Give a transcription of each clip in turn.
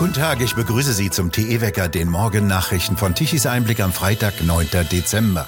Guten Tag, ich begrüße Sie zum TE-Wecker, den Morgennachrichten von Tichys Einblick am Freitag, 9. Dezember.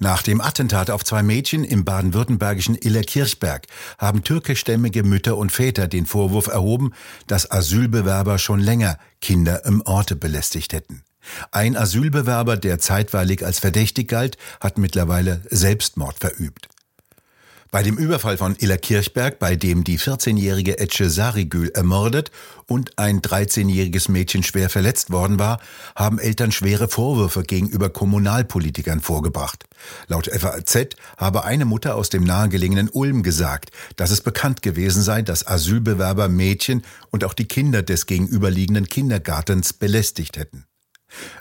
Nach dem Attentat auf zwei Mädchen im baden-württembergischen Illerkirchberg haben türkischstämmige Mütter und Väter den Vorwurf erhoben, dass Asylbewerber schon länger Kinder im Orte belästigt hätten. Ein Asylbewerber, der zeitweilig als verdächtig galt, hat mittlerweile Selbstmord verübt. Bei dem Überfall von Illa Kirchberg, bei dem die 14-jährige Etche Sarigül ermordet und ein 13-jähriges Mädchen schwer verletzt worden war, haben Eltern schwere Vorwürfe gegenüber Kommunalpolitikern vorgebracht. Laut FAZ habe eine Mutter aus dem nahegelegenen Ulm gesagt, dass es bekannt gewesen sei, dass Asylbewerber Mädchen und auch die Kinder des gegenüberliegenden Kindergartens belästigt hätten.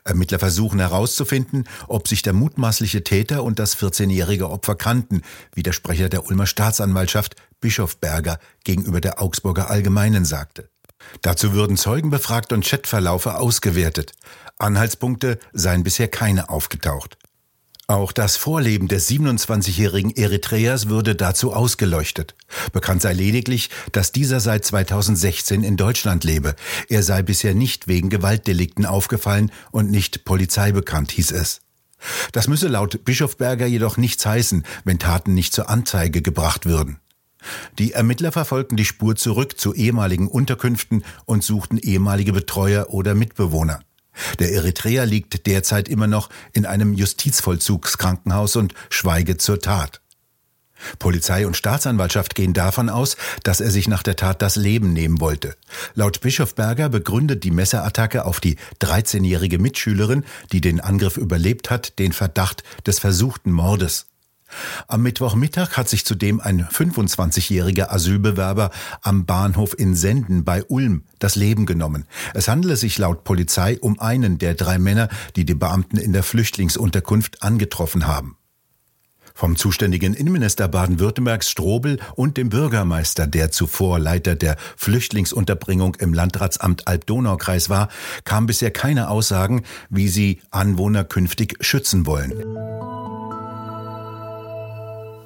Ermittler versuchen herauszufinden, ob sich der mutmaßliche Täter und das 14-jährige Opfer kannten, wie der Sprecher der Ulmer Staatsanwaltschaft Bischof Berger gegenüber der Augsburger Allgemeinen sagte. Dazu würden Zeugen befragt und Chatverlaufe ausgewertet. Anhaltspunkte seien bisher keine aufgetaucht. Auch das Vorleben des 27-jährigen Eritreers würde dazu ausgeleuchtet. Bekannt sei lediglich, dass dieser seit 2016 in Deutschland lebe. Er sei bisher nicht wegen Gewaltdelikten aufgefallen und nicht Polizei bekannt, hieß es. Das müsse laut Bischofberger jedoch nichts heißen, wenn Taten nicht zur Anzeige gebracht würden. Die Ermittler verfolgten die Spur zurück zu ehemaligen Unterkünften und suchten ehemalige Betreuer oder Mitbewohner. Der Eritreer liegt derzeit immer noch in einem Justizvollzugskrankenhaus und schweige zur Tat. Polizei und Staatsanwaltschaft gehen davon aus, dass er sich nach der Tat das Leben nehmen wollte. Laut Bischof Berger begründet die Messerattacke auf die 13-jährige Mitschülerin, die den Angriff überlebt hat, den Verdacht des versuchten Mordes. Am Mittwochmittag hat sich zudem ein 25-jähriger Asylbewerber am Bahnhof in Senden bei Ulm das Leben genommen. Es handele sich laut Polizei um einen der drei Männer, die die Beamten in der Flüchtlingsunterkunft angetroffen haben. Vom zuständigen Innenminister Baden-Württembergs Strobel und dem Bürgermeister, der zuvor Leiter der Flüchtlingsunterbringung im Landratsamt Alb-Donau-Kreis war, kam bisher keine Aussagen, wie sie Anwohner künftig schützen wollen.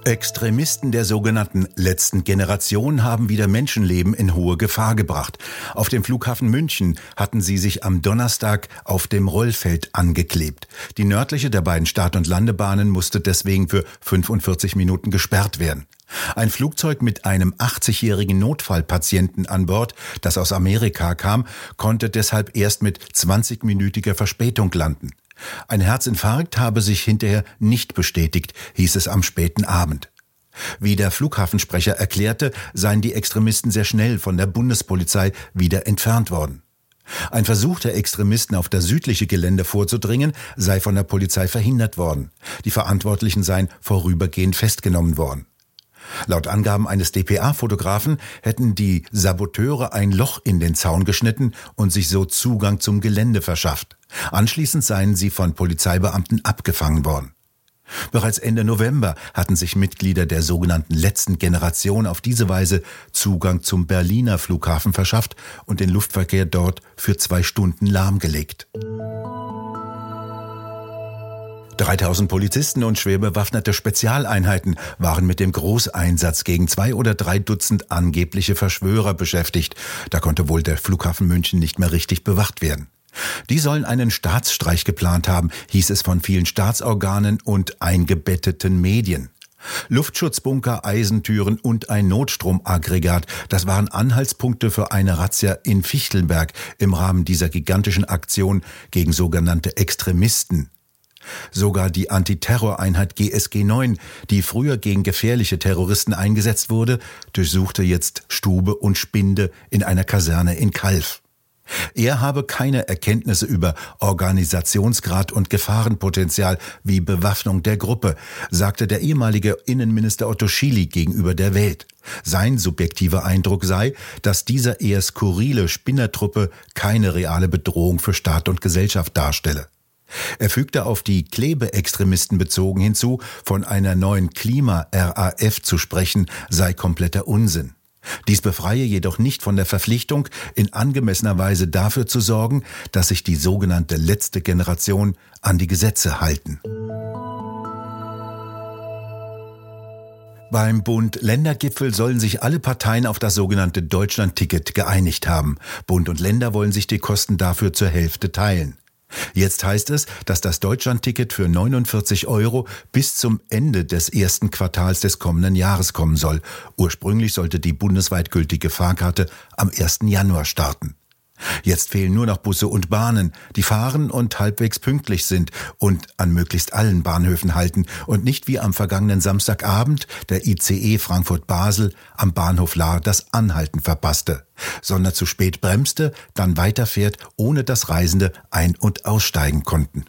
Extremisten der sogenannten letzten Generation haben wieder Menschenleben in hohe Gefahr gebracht. Auf dem Flughafen München hatten sie sich am Donnerstag auf dem Rollfeld angeklebt. Die nördliche der beiden Start- und Landebahnen musste deswegen für 45 Minuten gesperrt werden. Ein Flugzeug mit einem 80-jährigen Notfallpatienten an Bord, das aus Amerika kam, konnte deshalb erst mit 20-minütiger Verspätung landen. Ein Herzinfarkt habe sich hinterher nicht bestätigt, hieß es am späten Abend. Wie der Flughafensprecher erklärte, seien die Extremisten sehr schnell von der Bundespolizei wieder entfernt worden. Ein Versuch der Extremisten auf das südliche Gelände vorzudringen, sei von der Polizei verhindert worden. Die Verantwortlichen seien vorübergehend festgenommen worden. Laut Angaben eines DPA-Fotografen hätten die Saboteure ein Loch in den Zaun geschnitten und sich so Zugang zum Gelände verschafft. Anschließend seien sie von Polizeibeamten abgefangen worden. Bereits Ende November hatten sich Mitglieder der sogenannten letzten Generation auf diese Weise Zugang zum Berliner Flughafen verschafft und den Luftverkehr dort für zwei Stunden lahmgelegt. 3000 Polizisten und schwer bewaffnete Spezialeinheiten waren mit dem Großeinsatz gegen zwei oder drei Dutzend angebliche Verschwörer beschäftigt. Da konnte wohl der Flughafen München nicht mehr richtig bewacht werden. Die sollen einen Staatsstreich geplant haben, hieß es von vielen Staatsorganen und eingebetteten Medien. Luftschutzbunker, Eisentüren und ein Notstromaggregat, das waren Anhaltspunkte für eine Razzia in Fichtelberg im Rahmen dieser gigantischen Aktion gegen sogenannte Extremisten. Sogar die Antiterroreinheit GSG 9, die früher gegen gefährliche Terroristen eingesetzt wurde, durchsuchte jetzt Stube und Spinde in einer Kaserne in Kalf. Er habe keine Erkenntnisse über Organisationsgrad und Gefahrenpotenzial wie Bewaffnung der Gruppe, sagte der ehemalige Innenminister Otto Schily gegenüber der Welt. Sein subjektiver Eindruck sei, dass dieser eher skurrile Spinnertruppe keine reale Bedrohung für Staat und Gesellschaft darstelle. Er fügte auf die Klebeextremisten bezogen hinzu, von einer neuen Klima-RAF zu sprechen, sei kompletter Unsinn. Dies befreie jedoch nicht von der Verpflichtung, in angemessener Weise dafür zu sorgen, dass sich die sogenannte letzte Generation an die Gesetze halten. Beim Bund-Länder-Gipfel sollen sich alle Parteien auf das sogenannte Deutschland-Ticket geeinigt haben. Bund und Länder wollen sich die Kosten dafür zur Hälfte teilen. Jetzt heißt es, dass das Deutschland-Ticket für 49 Euro bis zum Ende des ersten Quartals des kommenden Jahres kommen soll. Ursprünglich sollte die bundesweit gültige Fahrkarte am 1. Januar starten. Jetzt fehlen nur noch Busse und Bahnen, die fahren und halbwegs pünktlich sind und an möglichst allen Bahnhöfen halten und nicht wie am vergangenen Samstagabend der ICE Frankfurt-Basel am Bahnhof Lahr das Anhalten verpasste, sondern zu spät bremste, dann weiterfährt, ohne dass Reisende ein- und aussteigen konnten.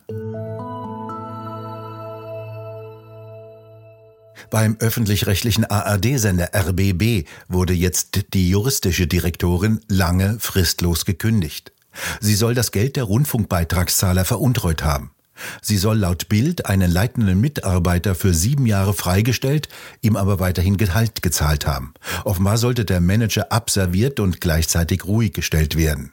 Beim öffentlich-rechtlichen ARD-Sender RBB wurde jetzt die juristische Direktorin lange fristlos gekündigt. Sie soll das Geld der Rundfunkbeitragszahler veruntreut haben. Sie soll laut Bild einen leitenden Mitarbeiter für sieben Jahre freigestellt, ihm aber weiterhin Gehalt gezahlt haben. Offenbar sollte der Manager abserviert und gleichzeitig ruhig gestellt werden.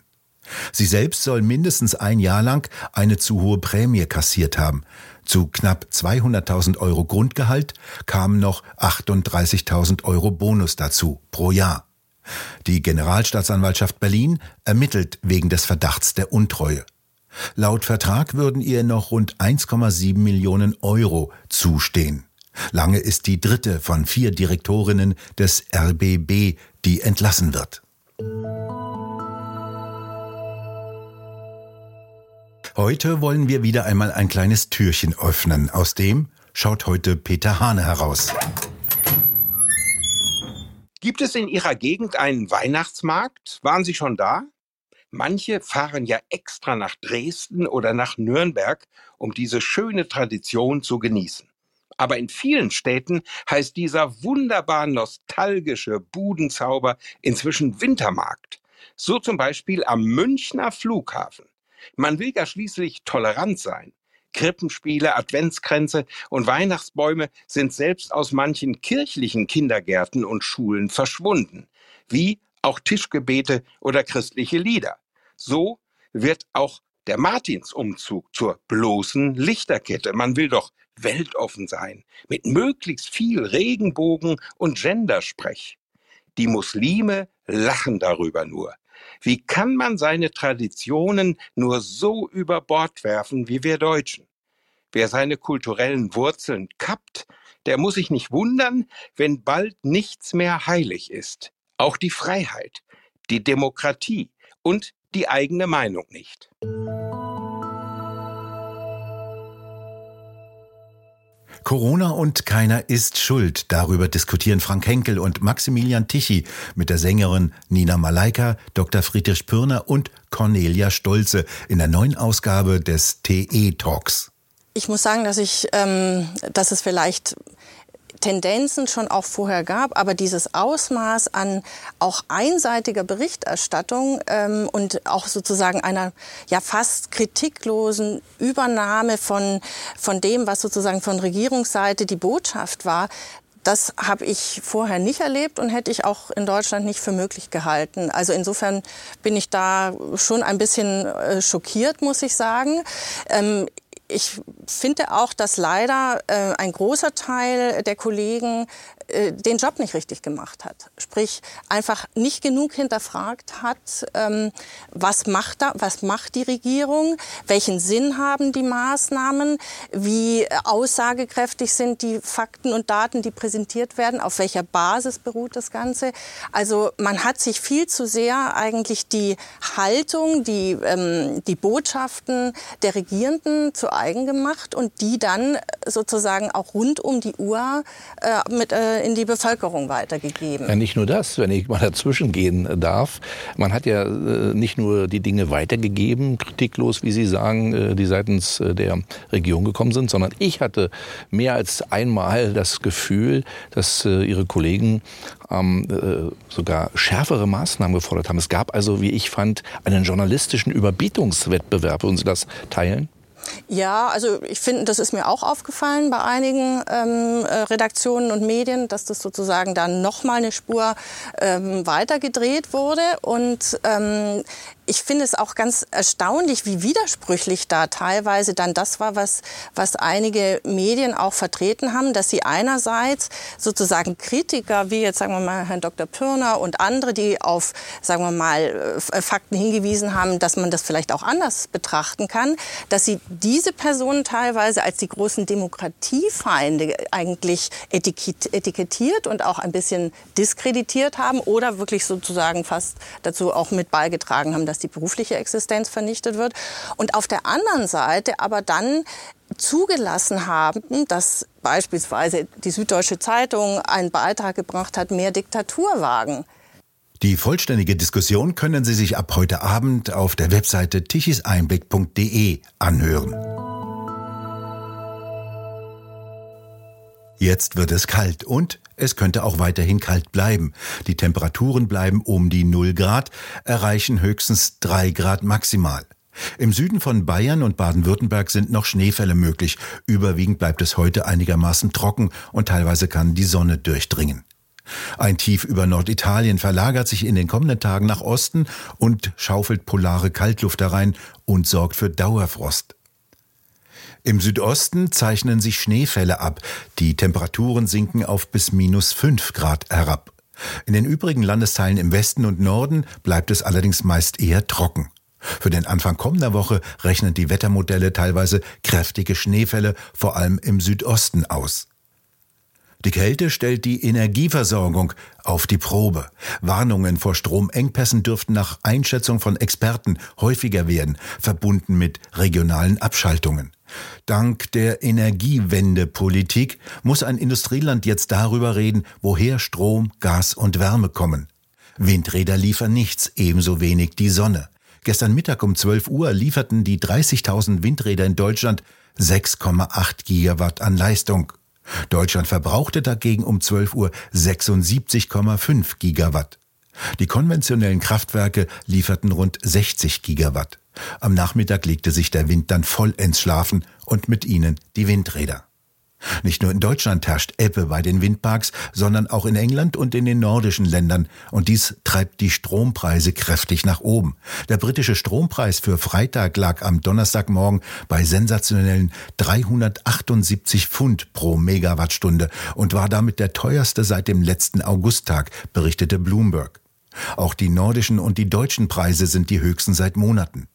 Sie selbst soll mindestens ein Jahr lang eine zu hohe Prämie kassiert haben. Zu knapp 200.000 Euro Grundgehalt kamen noch 38.000 Euro Bonus dazu pro Jahr. Die Generalstaatsanwaltschaft Berlin ermittelt wegen des Verdachts der Untreue. Laut Vertrag würden ihr noch rund 1,7 Millionen Euro zustehen. Lange ist die dritte von vier Direktorinnen des RBB, die entlassen wird. Heute wollen wir wieder einmal ein kleines Türchen öffnen. Aus dem schaut heute Peter Hane heraus. Gibt es in Ihrer Gegend einen Weihnachtsmarkt? Waren Sie schon da? Manche fahren ja extra nach Dresden oder nach Nürnberg, um diese schöne Tradition zu genießen. Aber in vielen Städten heißt dieser wunderbar nostalgische Budenzauber inzwischen Wintermarkt. So zum Beispiel am Münchner Flughafen. Man will ja schließlich tolerant sein. Krippenspiele, Adventskränze und Weihnachtsbäume sind selbst aus manchen kirchlichen Kindergärten und Schulen verschwunden, wie auch Tischgebete oder christliche Lieder. So wird auch der Martinsumzug zur bloßen Lichterkette. Man will doch weltoffen sein, mit möglichst viel Regenbogen und Gendersprech. Die Muslime lachen darüber nur. Wie kann man seine Traditionen nur so über Bord werfen wie wir Deutschen? Wer seine kulturellen Wurzeln kappt, der muss sich nicht wundern, wenn bald nichts mehr heilig ist. Auch die Freiheit, die Demokratie und die eigene Meinung nicht. Corona und keiner ist schuld. Darüber diskutieren Frank Henkel und Maximilian Tichy mit der Sängerin Nina Malaika, Dr. Friedrich Pürner und Cornelia Stolze in der neuen Ausgabe des TE Talks. Ich muss sagen, dass ich, ähm, dass es vielleicht Tendenzen schon auch vorher gab, aber dieses Ausmaß an auch einseitiger Berichterstattung ähm, und auch sozusagen einer ja fast kritiklosen Übernahme von, von dem, was sozusagen von Regierungsseite die Botschaft war, das habe ich vorher nicht erlebt und hätte ich auch in Deutschland nicht für möglich gehalten. Also insofern bin ich da schon ein bisschen äh, schockiert, muss ich sagen. Ähm, ich finde auch, dass leider äh, ein großer Teil der Kollegen äh, den Job nicht richtig gemacht hat. Sprich, einfach nicht genug hinterfragt hat, ähm, was, macht da, was macht die Regierung, welchen Sinn haben die Maßnahmen, wie aussagekräftig sind die Fakten und Daten, die präsentiert werden, auf welcher Basis beruht das Ganze. Also man hat sich viel zu sehr eigentlich die Haltung, die, ähm, die Botschaften der Regierenden zu eigen gemacht und die dann sozusagen auch rund um die Uhr äh, mit äh, in die Bevölkerung weitergegeben. Ja, nicht nur das, wenn ich mal dazwischen gehen darf. Man hat ja äh, nicht nur die Dinge weitergegeben, kritiklos, wie Sie sagen, äh, die seitens äh, der Regierung gekommen sind, sondern ich hatte mehr als einmal das Gefühl, dass Ihre Kollegen ähm, sogar schärfere Maßnahmen gefordert haben. Es gab also, wie ich fand, einen journalistischen Überbietungswettbewerb. Würden Sie das teilen? Ja, also ich finde, das ist mir auch aufgefallen bei einigen ähm, äh, Redaktionen und Medien, dass das sozusagen dann noch mal eine Spur ähm, weiter gedreht wurde. Und ähm, ich finde es auch ganz erstaunlich, wie widersprüchlich da teilweise dann das war, was, was einige Medien auch vertreten haben, dass sie einerseits sozusagen Kritiker, wie jetzt sagen wir mal Herrn Dr. Pirner und andere, die auf, sagen wir mal, äh, Fakten hingewiesen haben, dass man das vielleicht auch anders betrachten kann, dass sie diese Personen teilweise als die großen Demokratiefeinde eigentlich etikettiert und auch ein bisschen diskreditiert haben oder wirklich sozusagen fast dazu auch mit beigetragen haben, dass die berufliche Existenz vernichtet wird. Und auf der anderen Seite aber dann zugelassen haben, dass beispielsweise die Süddeutsche Zeitung einen Beitrag gebracht hat, mehr Diktatur wagen. Die vollständige Diskussion können Sie sich ab heute Abend auf der Webseite tichiseinblick.de anhören. Jetzt wird es kalt und es könnte auch weiterhin kalt bleiben. Die Temperaturen bleiben um die 0 Grad, erreichen höchstens 3 Grad maximal. Im Süden von Bayern und Baden-Württemberg sind noch Schneefälle möglich. Überwiegend bleibt es heute einigermaßen trocken und teilweise kann die Sonne durchdringen. Ein Tief über Norditalien verlagert sich in den kommenden Tagen nach Osten und schaufelt polare Kaltluft herein und sorgt für Dauerfrost. Im Südosten zeichnen sich Schneefälle ab. Die Temperaturen sinken auf bis minus 5 Grad herab. In den übrigen Landesteilen im Westen und Norden bleibt es allerdings meist eher trocken. Für den Anfang kommender Woche rechnen die Wettermodelle teilweise kräftige Schneefälle, vor allem im Südosten aus. Die Kälte stellt die Energieversorgung auf die Probe. Warnungen vor Stromengpässen dürften nach Einschätzung von Experten häufiger werden, verbunden mit regionalen Abschaltungen. Dank der Energiewendepolitik muss ein Industrieland jetzt darüber reden, woher Strom, Gas und Wärme kommen. Windräder liefern nichts, ebenso wenig die Sonne. Gestern Mittag um 12 Uhr lieferten die 30.000 Windräder in Deutschland 6,8 Gigawatt an Leistung. Deutschland verbrauchte dagegen um 12 Uhr 76,5 Gigawatt. Die konventionellen Kraftwerke lieferten rund 60 Gigawatt. Am Nachmittag legte sich der Wind dann vollends schlafen und mit ihnen die Windräder. Nicht nur in Deutschland herrscht Ebbe bei den Windparks, sondern auch in England und in den nordischen Ländern. Und dies treibt die Strompreise kräftig nach oben. Der britische Strompreis für Freitag lag am Donnerstagmorgen bei sensationellen 378 Pfund pro Megawattstunde und war damit der teuerste seit dem letzten Augusttag, berichtete Bloomberg. Auch die nordischen und die deutschen Preise sind die höchsten seit Monaten.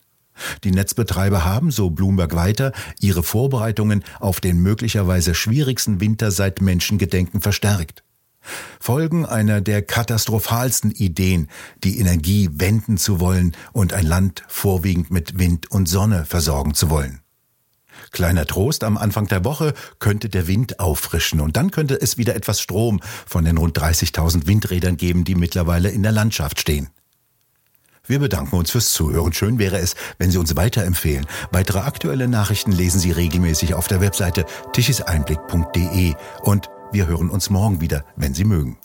Die Netzbetreiber haben, so Bloomberg weiter, ihre Vorbereitungen auf den möglicherweise schwierigsten Winter seit Menschengedenken verstärkt. Folgen einer der katastrophalsten Ideen, die Energie wenden zu wollen und ein Land vorwiegend mit Wind und Sonne versorgen zu wollen. Kleiner Trost, am Anfang der Woche könnte der Wind auffrischen und dann könnte es wieder etwas Strom von den rund 30.000 Windrädern geben, die mittlerweile in der Landschaft stehen. Wir bedanken uns fürs Zuhören. Schön wäre es, wenn Sie uns weiterempfehlen. Weitere aktuelle Nachrichten lesen Sie regelmäßig auf der Webseite tischiseinblick.de und wir hören uns morgen wieder, wenn Sie mögen.